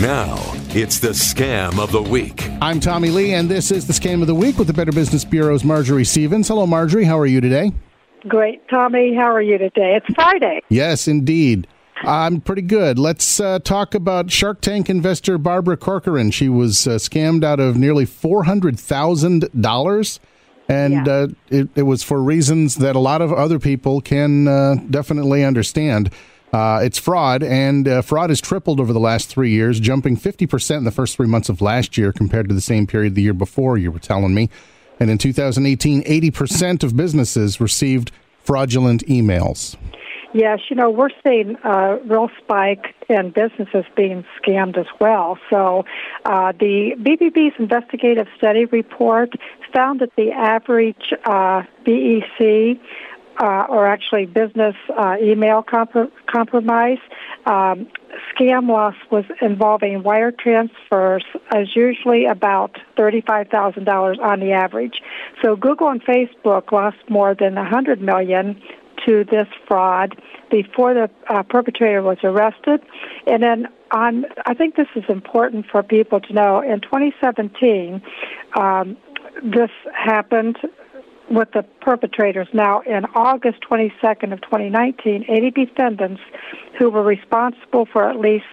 Now, it's the scam of the week. I'm Tommy Lee, and this is the scam of the week with the Better Business Bureau's Marjorie Stevens. Hello, Marjorie. How are you today? Great, Tommy. How are you today? It's Friday. Yes, indeed. I'm pretty good. Let's uh, talk about Shark Tank investor Barbara Corcoran. She was uh, scammed out of nearly $400,000. And Yeah. uh, it, it was for reasons that a lot of other people can uh, definitely understand. Uh, it's fraud, and uh, fraud has tripled over the last three years, jumping 50% in the first three months of last year compared to the same period the year before, you were telling me. And in 2018, 80% of businesses received fraudulent emails. Yes, you know, we're seeing a real spike in businesses being scammed as well. So uh, the BBB's investigative study report found that the average uh, BEC, uh, or actually business uh, email comp- compromise, um, scam loss was involving wire transfers is usually about $35,000 on the average. So Google and Facebook lost more than 100 million to this fraud before the uh, perpetrator was arrested. And then on, I think this is important for people to know. In 2017, um, this happened with the perpetrators. Now, in August 22nd of 2019, 80 defendants who were responsible for at least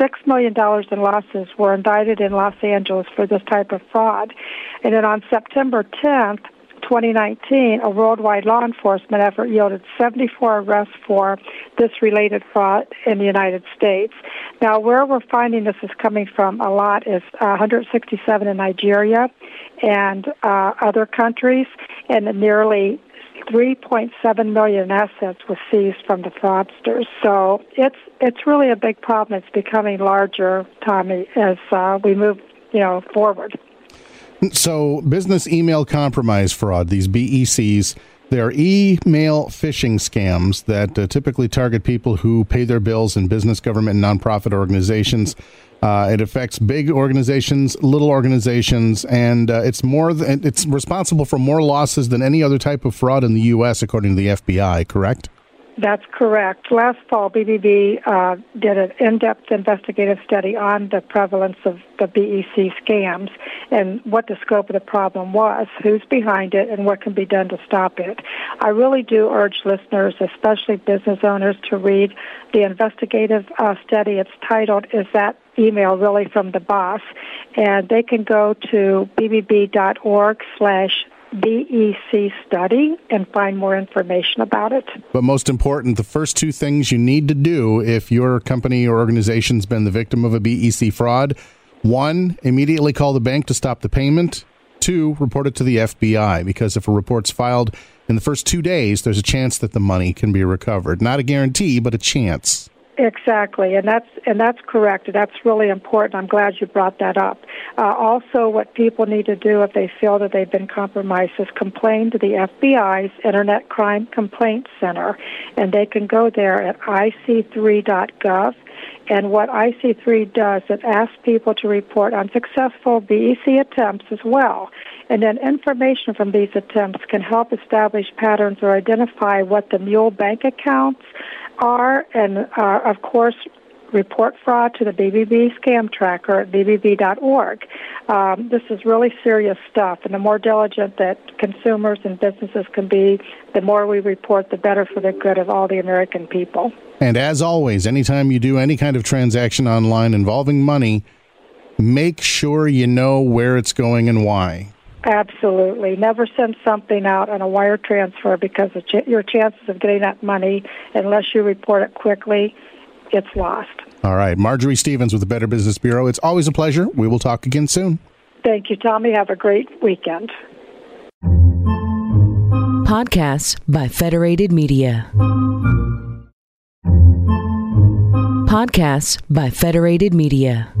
six million dollars in losses were indicted in Los Angeles for this type of fraud. And then on September 10th, 2019, a worldwide law enforcement effort yielded 74 arrests for this related fraud in the United States. Now, where we're finding this is coming from a lot is uh, 167 in Nigeria and uh, other countries, and nearly 3.7 million assets was seized from the fraudsters. So it's it's really a big problem. It's becoming larger, Tommy, as uh, we move, you know, forward. So, business email compromise fraud, these BECs, they're email phishing scams that uh, typically target people who pay their bills in business, government, and nonprofit organizations. Uh, it affects big organizations, little organizations, and uh, it's more. It's responsible for more losses than any other type of fraud in the U.S., according to the FBI. Correct? That's correct. Last fall, BBB uh, did an in-depth investigative study on the prevalence of the BEC scams and what the scope of the problem was, who's behind it, and what can be done to stop it. I really do urge listeners, especially business owners, to read the investigative uh, study. It's titled "Is That Email Really from the Boss?" and they can go to bbb.org/slash BEC study and find more information about it. But most important, the first two things you need to do if your company or organization's been the victim of a BEC fraud one, immediately call the bank to stop the payment. Two, report it to the FBI because if a report's filed in the first two days, there's a chance that the money can be recovered. Not a guarantee, but a chance. Exactly, and that's and that's correct. That's really important. I'm glad you brought that up. Uh, also, what people need to do if they feel that they've been compromised is complain to the FBI's Internet Crime Complaint Center, and they can go there at ic3.gov. And what IC3 does, it asks people to report unsuccessful BEC attempts as well. And then information from these attempts can help establish patterns or identify what the mule bank accounts are, and uh, of course, report fraud to the BBB scam tracker at bbb.org. Um, this is really serious stuff, and the more diligent that consumers and businesses can be, the more we report, the better for the good of all the American people. And as always, anytime you do any kind of transaction online involving money, make sure you know where it's going and why. Absolutely. Never send something out on a wire transfer because ch- your chances of getting that money, unless you report it quickly, it's lost. All right. Marjorie Stevens with the Better Business Bureau. It's always a pleasure. We will talk again soon. Thank you, Tommy. Have a great weekend. Podcasts by Federated Media. Podcasts by Federated Media.